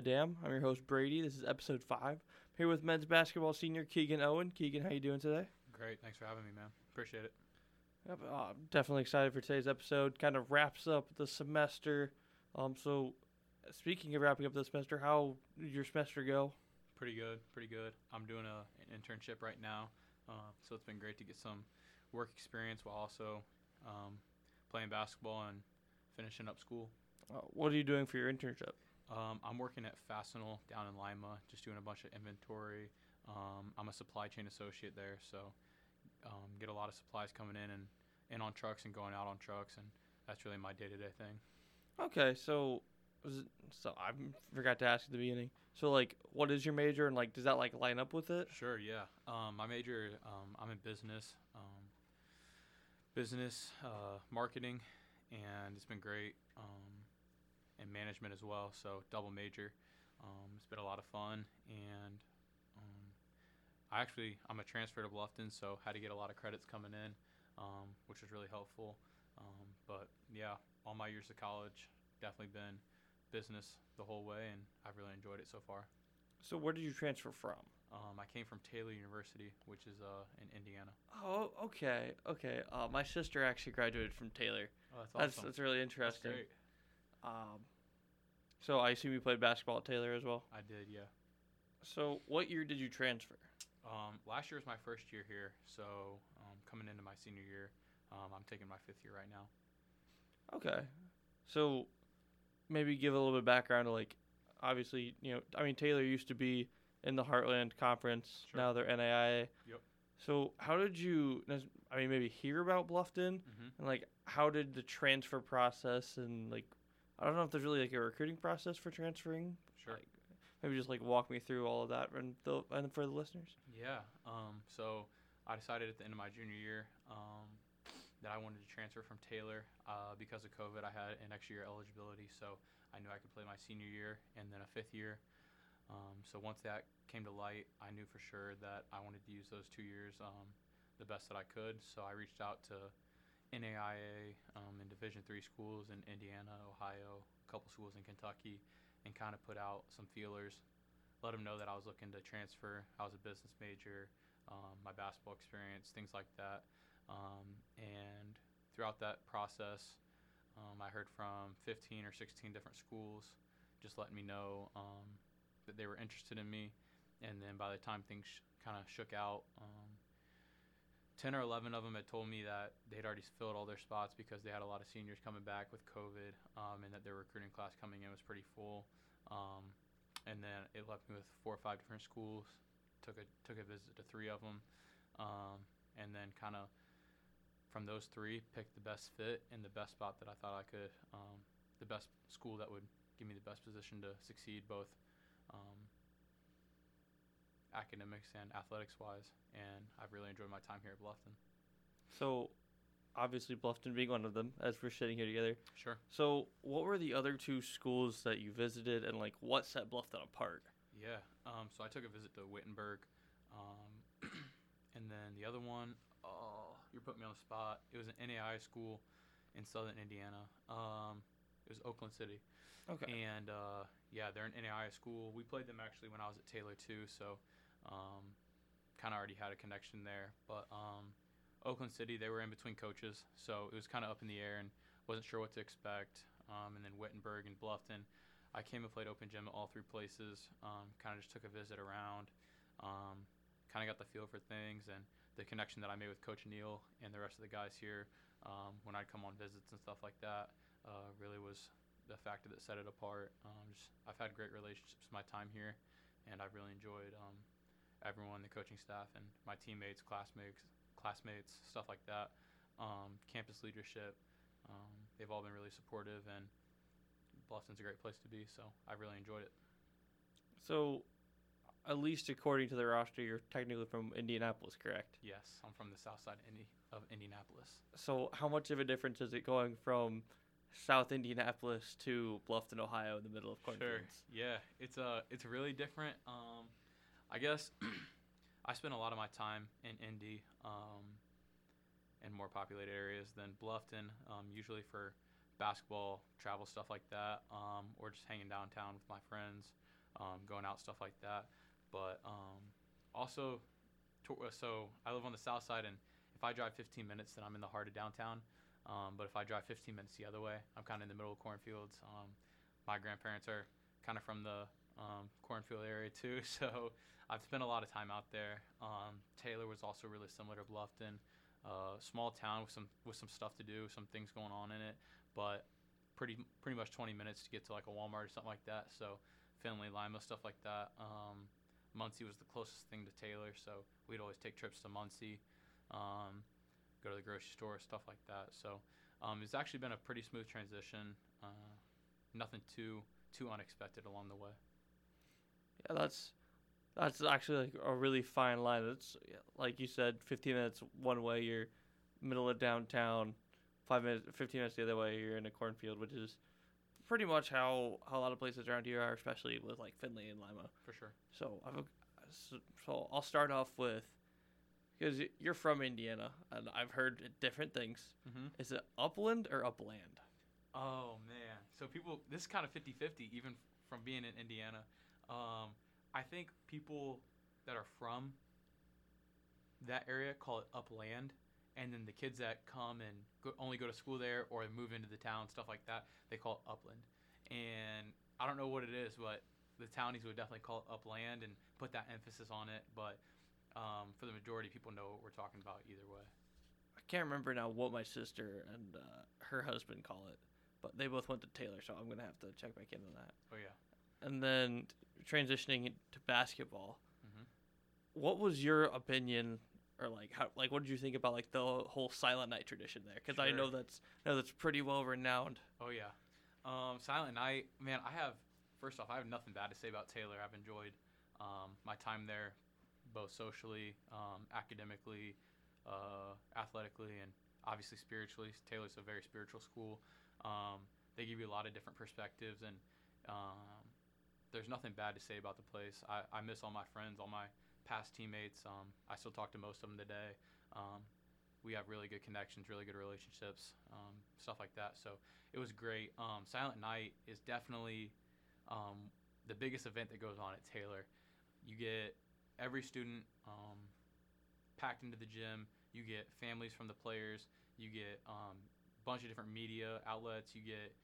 the Dam. I'm your host Brady. This is episode five. I'm here with men's basketball senior Kegan Owen. Kegan, how you doing today? Great. Thanks for having me, man. Appreciate it. Yep, uh, I'm definitely excited for today's episode. Kind of wraps up the semester. Um, so speaking of wrapping up the semester, how did your semester go? Pretty good. Pretty good. I'm doing a, an internship right now, uh, so it's been great to get some work experience while also um, playing basketball and finishing up school. Uh, what are you doing for your internship? Um, I'm working at Fastenal down in Lima, just doing a bunch of inventory. Um, I'm a supply chain associate there, so um, get a lot of supplies coming in and in on trucks and going out on trucks, and that's really my day-to-day thing. Okay, so it, so I forgot to ask at the beginning. So like, what is your major, and like, does that like line up with it? Sure, yeah. Um, my major, um, I'm in business, um, business uh, marketing, and it's been great. And management as well, so double major. Um, it's been a lot of fun, and um, I actually I'm a transfer to Bluffton, so had to get a lot of credits coming in, um, which was really helpful. Um, but yeah, all my years of college definitely been business the whole way, and I've really enjoyed it so far. So where did you transfer from? Um, I came from Taylor University, which is uh, in Indiana. Oh, okay, okay. Uh, my sister actually graduated from Taylor. Oh, that's That's awesome. that's really That's interesting. great. Um, so I assume you played basketball at Taylor as well. I did, yeah. So what year did you transfer? Um, last year was my first year here, so um, coming into my senior year, um, I'm taking my fifth year right now. Okay, so maybe give a little bit of background to like, obviously you know I mean Taylor used to be in the Heartland Conference. Sure. Now they're NAIA. Yep. So how did you? I mean maybe hear about Bluffton Mm-hmm. and like how did the transfer process and like I don't know if there's really like a recruiting process for transferring. Sure. Like, maybe just like walk me through all of that and the and for the listeners. Yeah. Um, so I decided at the end of my junior year um, that I wanted to transfer from Taylor uh, because of COVID. I had an extra year eligibility, so I knew I could play my senior year and then a fifth year. Um, so once that came to light, I knew for sure that I wanted to use those two years um, the best that I could. So I reached out to NAIA um, and Division three schools in Indiana, Ohio, a couple schools in Kentucky, and kind of put out some feelers. Let them know that I was looking to transfer. I was a business major, um, my basketball experience, things like that. Um, and throughout that process, um, I heard from 15 or 16 different schools, just letting me know um, that they were interested in me. And then by the time things sh- kind of shook out, um, 10 or 11 of them had told me that they'd already filled all their spots because they had a lot of seniors coming back with COVID um, and that their recruiting class coming in was pretty full. Um, and then it left me with four or five different schools. Took a took a visit to three of them, um, and then kind of from those three picked the best fit and the best spot that I thought I could, um, the best school that would give me the best position to succeed both academics and athletics wise. And I've really enjoyed my time here at Bluffton. So obviously Bluffton being one of them as we're sitting here together. Sure. So what were the other two schools that you visited and like what set Bluffton apart? Yeah. Um, so I took a visit to Wittenberg, um, and then the other one, oh, you're putting me on the spot. It was an NAI school in southern Indiana. Um, it was Oakland City, Okay. and uh, yeah, they're an NAI school. We played them actually when I was at Taylor too, so um, kind of already had a connection there. But um, Oakland City, they were in between coaches, so it was kind of up in the air and wasn't sure what to expect. Um, and then Wittenberg and Bluffton. I came and played open gym at all three places. Um, kind of just took a visit around. Um, kind of got the feel for things and the connection that I made with Coach Neal and the rest of the guys here um, when I'd come on visits and stuff like that uh, really was the factor that set it apart. Um, just, I've had great relationships my time here, and I've really enjoyed um, everyone, the coaching staff, and my teammates, classmates, classmates, stuff like that. Um, campus leadership, um, they've all been really supportive, and Bluffton's a great place to be. So I really enjoyed it. So at least according to the roster, you're technically from Indianapolis, correct? Yes, I'm from the south side of, Indianapolis. So how much of a difference is it going from South Indianapolis to Bluffton, Ohio, in the middle of Corn Sure. Yeah, it's uh it's really different. Um, I guess I spend a lot of my time in Indy, um, and more populated areas than Bluffton. Um, usually for basketball, travel stuff like that, um, or just hanging downtown with my friends, um, going out stuff like that. But um, also, to, uh, so I live on the south side, and if I drive 15 minutes, then I'm in the heart of downtown. Um, but if I drive 15 minutes the other way, I'm kind of in the middle of cornfields. My grandparents are kind of from the um, cornfield area too, so I've spent a lot of time out there. Um, Taylor was also really similar to Bluffton, uh, small town with some with some stuff to do, some things going on in it, but pretty pretty much 20 minutes to get to like a Walmart or something like that. So Findlay, Lima, stuff like that. Um, Muncie was the closest thing to Taylor, so we'd always take trips to Muncie, um, go to the grocery store, stuff like that. So um, it's actually been a pretty smooth transition. Uh, nothing too too unexpected along the way. Yeah, that's that's actually like a really fine line. It's like you said, 15 minutes one way, you're middle of downtown. Five minutes, 15 minutes the other way, you're in a cornfield, which is pretty much how, how a lot of places around here are, especially with like Findlay and Lima. For sure. So I've so I'll start off with because you're from Indiana and I've heard different things. Mm-hmm. Is it upland or upland? Oh man. So people this is kind of 50-50 even from being in Indiana. Um, I think people that are from that area call it upland and then the kids that come and go, only go to school there or move into the town stuff like that, they call it upland. And I don't know what it is, but the townies would definitely call it upland and put that emphasis on it, but um, for the majority people know what we're talking about either way. I can't remember now what my sister and uh, her husband call it, but they both went to Taylor, so I'm gonna have to check back into that. Oh yeah. And then transitioning to basketball, Mhm. what was your opinion, or like how, like what did you think about like the whole Silent Night tradition there? Because I know that's I know that's pretty well renowned. Oh yeah, um, Silent Night. Man, I have first off, I have nothing bad to say about Taylor. I've enjoyed um, my time there, both socially, um, academically, uh, athletically, and obviously spiritually. Taylor's a very spiritual school. Um, they give you a lot of different perspectives, and um, there's nothing bad to say about the place. I, I miss all my friends, all my past teammates. Um, I still talk to most of them today. Um, we have really good connections, really good relationships, um, stuff like that. So it was great. Um, Silent Night is definitely um, the biggest event that goes on at Taylor. You get every student um, packed into the gym. You get families from the players. You get a bunch of different media outlets. You get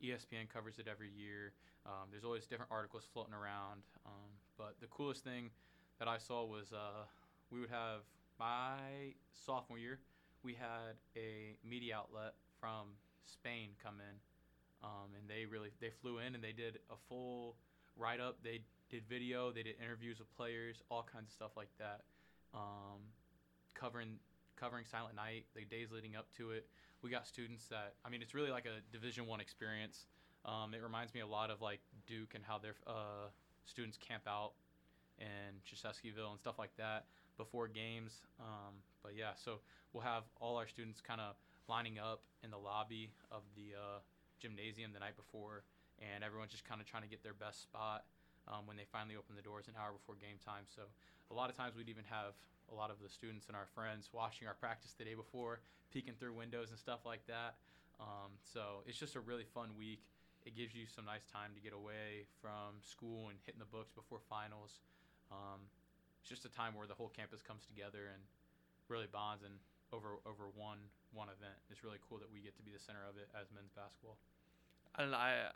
ESPN covers it every year. Um, there's always different articles floating around. Um, but the coolest thing that I saw was uh, we would have my sophomore year. We had a media outlet from Spain come in, um, and they really they flew in and they did a full write up. They did video. They did interviews with players, all kinds of stuff like that, um, covering covering Silent Night, the days leading up to it. We got students that I mean, it's really like a Division One experience. Um, it reminds me a lot of like Duke and how their uh, students camp out in Krzyzewskiville and stuff like that before games. Um, but yeah, so we'll have all our students kind of lining up in the lobby of the uh, gymnasium the night before, and everyone's just kind of trying to get their best spot um, when they finally open the doors an hour before game time. So a lot of times we'd even have a lot of the students and our friends watching our practice the day before, peeking through windows and stuff like that. Um, so it's just a really fun week. It gives you some nice time to get away from school and hitting the books before finals. Um, it's just a time where the whole campus comes together and really bonds and over over one one event. It's really cool that we get to be the center of it as men's basketball. And I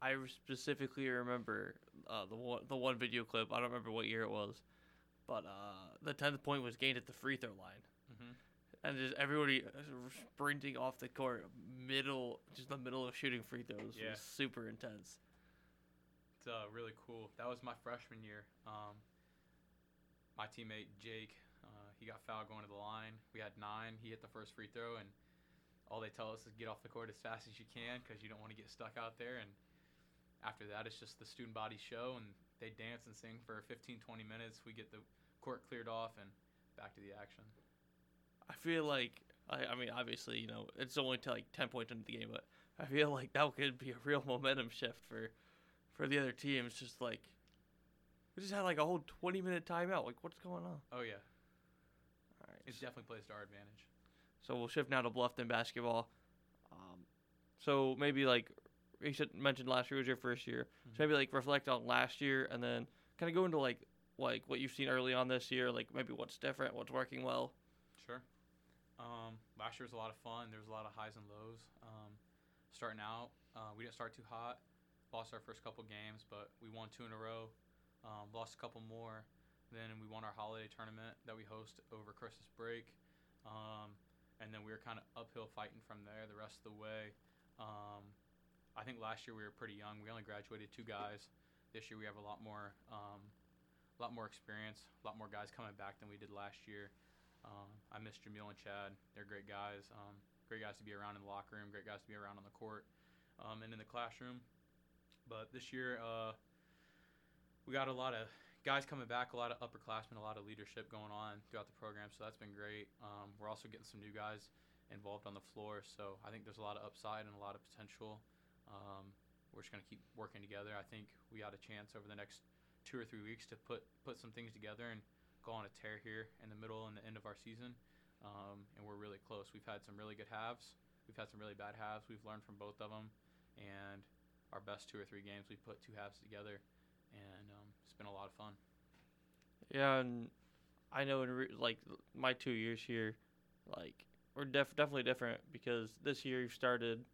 I specifically remember uh, the one the one video clip. I don't remember what year it was, but uh, the tenth point was gained at the free throw line. Mm-hmm. And just everybody uh, sprinting off the court, middle, just the middle of shooting free throws Yeah. was super intense. It's uh, really cool. That was my freshman year. Um, my teammate Jake, uh, he got fouled going to the line. We had nine. He hit the first free throw, and all they tell us is get off the court as fast as you can because you don't want to get stuck out there. And after that, it's just the student body show, and they dance and sing for 15, 20 minutes. We get the court cleared off, and back to the action. I feel like, I, I mean, obviously, you know, it's only to like ten points into the game, but I feel like that could be a real momentum shift for, for the other team. It's just like, we just had like a whole twenty minute timeout. Like, what's going on? Oh yeah, All right, it definitely plays to our advantage. So we'll shift now to Bluffton basketball. Um, So maybe like you said mentioned last year was your first year. Mhm. So maybe like reflect on last year and then kind of go into like like what you've seen early on this year, like maybe what's different, what's working well. Um, last year was a lot of fun. There was a lot of highs and lows. Um, starting out, uh, we didn't start too hot. Lost our first couple games, but we won two in a row. Um, lost a couple more. Then we won our holiday tournament that we host over Christmas break. Um, and then we were kind of uphill fighting from there the rest of the way. Um, I think last year we were pretty young. We only graduated two guys. This year we have a lot more, um, a lot more experience, a lot more guys coming back than we did last year. Um, I miss Jamil and Chad. They're great guys. Um, great guys to be around in the locker room. Great guys to be around on the court um, and in the classroom. But this year, uh, we got a lot of guys coming back, a lot of upperclassmen, a lot of leadership going on throughout the program. So that's been great. Um, we're also getting some new guys involved on the floor. So I think there's a lot of upside and a lot of potential. Um, we're just gonna keep working together. I think we got a chance over the next two or three weeks to put put some things together and go on a tear here in the middle and the end of our season. Um, and we're really close. We've had some really good halves. We've had some really bad halves. We've learned from both of them, and our best two or three games, we put two halves together, and um, it's been a lot of fun. Yeah, and I know in re- like my two years here, like we're def- definitely different because this year you've started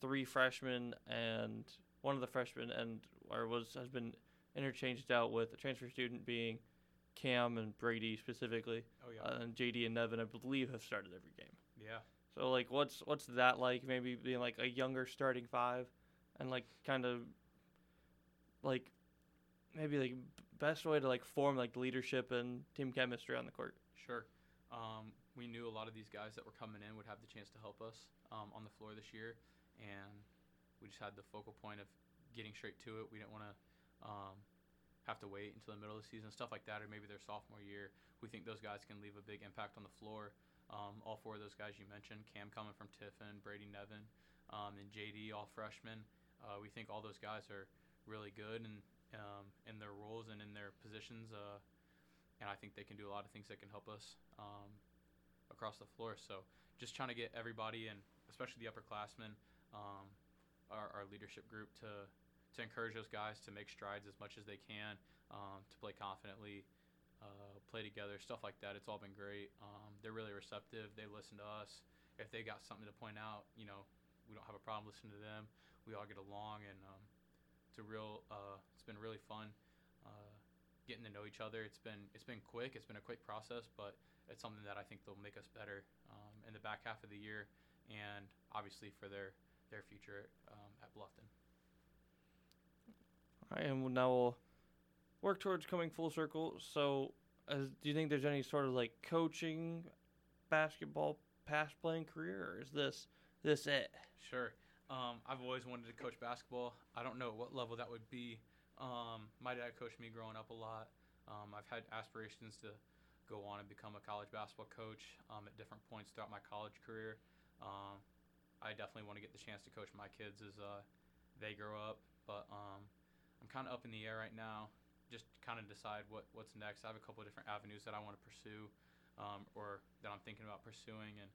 three freshmen and one of the freshmen and or was has been interchanged out with a transfer student being Cam and Brady specifically, Oh uh, and JD and Nevin I believe have started every game. yeah. So like, what's what's that like? Maybe being like a younger starting five, and like kind of like maybe like best way to like form like leadership and team chemistry on the court. Sure. Um, we knew a lot of these guys that were coming in would have the chance to help us um, on the floor this year, and we just had the focal point of getting straight to it. We didn't want to um, have to wait until the middle of the season, stuff like that, or maybe their sophomore year. We think those guys can leave a big impact on the floor. Um, all four of those guys you mentioned, Cam coming from Tiffin, Brady Nevin, um, and JD, all freshmen. Uh, we think all those guys are really good and um, in their roles and in their positions. Uh, and I think they can do a lot of things that can help us um, across the floor. So just trying to get everybody and especially the upperclassmen, um, our, our leadership group to to encourage those guys to make strides as much as they can, um, to play confidently, uh, play together, stuff like that. It's all been great. Um, they're really receptive. They listen to us. If they got something to point out, you know, we don't have a problem listening to them. We all get along, and um, it's a real. Uh, it's been really fun. Uh, getting to know each other. It's been it's been quick. It's been a quick process, but it's something that I think will make us better um, in the back half of the year, and obviously for their their future um, at Bluffton. Right, and now we'll work towards coming full circle. So, do you think there's any sort of like coaching, basketball past playing career, or is this this it? Sure. Um, I've always wanted to coach basketball. I don't know what level that would be. Um, my dad coached me growing up a lot. Um, I've had aspirations to go on and become a college basketball coach um, at different points throughout my college career. Um, I definitely want to get the chance to coach my kids as uh, they grow up. But um, I'm kind of up in the air right now, just kind of decide what, what's next. I have a couple of different avenues that I want to pursue um, or that I'm thinking about pursuing. And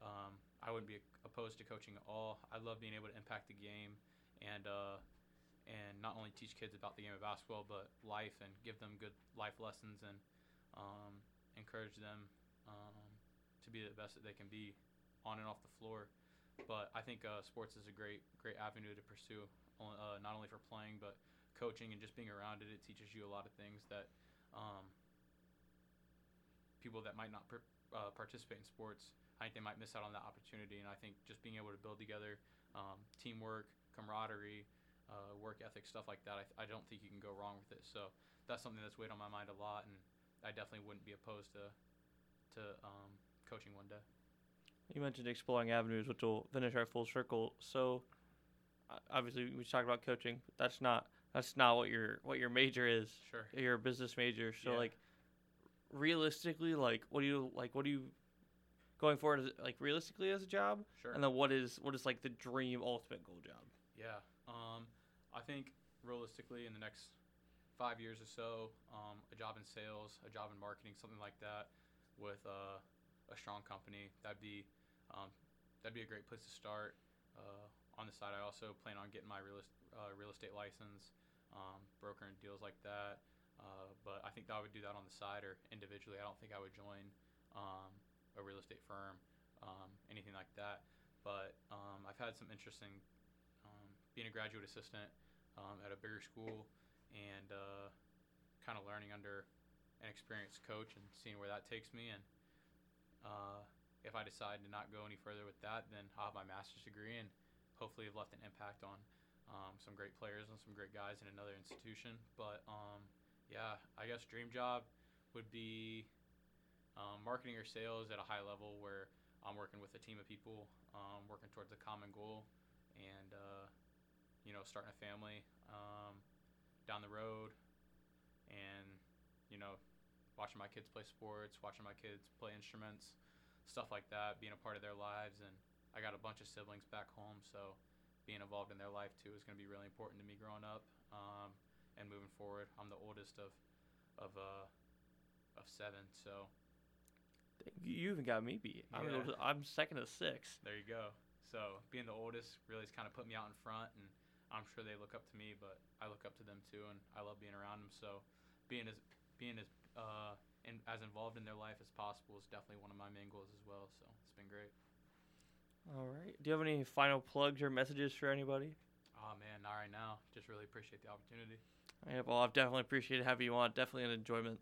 um, I wouldn't be opposed to coaching at all. I love being able to impact the game and uh, and not only teach kids about the game of basketball, but life and give them good life lessons and um, encourage them um, to be the best that they can be on and off the floor. But I think uh, sports is a great great avenue to pursue, uh, not only for playing but coaching and just being around it. It teaches you a lot of things that um, people that might not per- uh, participate in sports I think they might miss out on that opportunity. And I think just being able to build together um, teamwork, camaraderie, uh, work ethic, stuff like that, I, I don't think you can go wrong with it. So that's something that's weighed on my mind a lot, and I definitely wouldn't be opposed to to um, coaching one day. You mentioned exploring avenues, which will finish our full circle. So, uh, obviously, we talked about coaching, but that's not that's not what your what your major is. Sure. You're a business major, so Yeah. like, realistically, like, what do you like? What do you going forward as like realistically as a job? Sure. And then what is what is like the dream ultimate goal job? Yeah. Um, I think realistically, in the next five years or so, um, a job in sales, a job in marketing, something like that, with uh, a strong company, that'd be um, that'd be a great place to start. Uh, on the side, I also plan on getting my real, uh, real estate license, um, brokering deals like that. Uh, but I think I would do that on the side or individually. I don't think I would join um, a real estate firm, um, anything like that. But um, I've had some interesting um, being a graduate assistant um, at a bigger school and uh, kind of learning under an experienced coach and seeing where that takes me. And uh, if I decide to not go any further with that, then I'll have my master's degree and hopefully have left an impact on um, some great players and some great guys in another institution. But um, yeah, I guess dream job would be um, marketing or sales at a high level where I'm working with a team of people, um, working towards a common goal, and uh, you know, starting a family um, down the road, and you know, watching my kids play sports, watching my kids play instruments, stuff like that, being a part of their lives, and I got a bunch of siblings back home, so being involved in their life too is going to be really important to me growing up um, and moving forward. I'm the oldest of of uh, of seven, so You even got me beat. I'm, Yeah. the- I'm second of six. there you go. So being the oldest really has kind of put me out in front, and I'm sure they look up to me, but I look up to them too, and I love being around them. So being as being as uh, in, as involved in their life as possible is definitely one of my main goals as well. So it's been great. All right. Do you have any final plugs or messages for anybody? Oh man, not right now. Just really appreciate the opportunity. Yeah, well, I've definitely appreciated having you on. Definitely an enjoyment.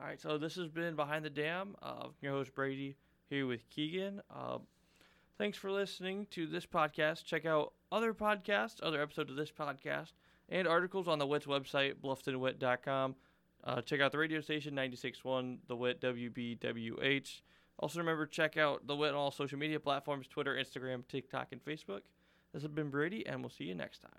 All right, so this has been Behind the Dam. Uh, your host Brady here with Kegan. Uh, thanks for listening to this podcast. Check out other podcasts, other episodes of this podcast, and articles on the WIT's website, blufftonwit.com. Uh, check out the radio station 96.1, the WIT WBWH. Also, remember check out the WIT on all social media platforms Twitter, Instagram, TikTok, and Facebook. This has been Brady, and we'll see you next time.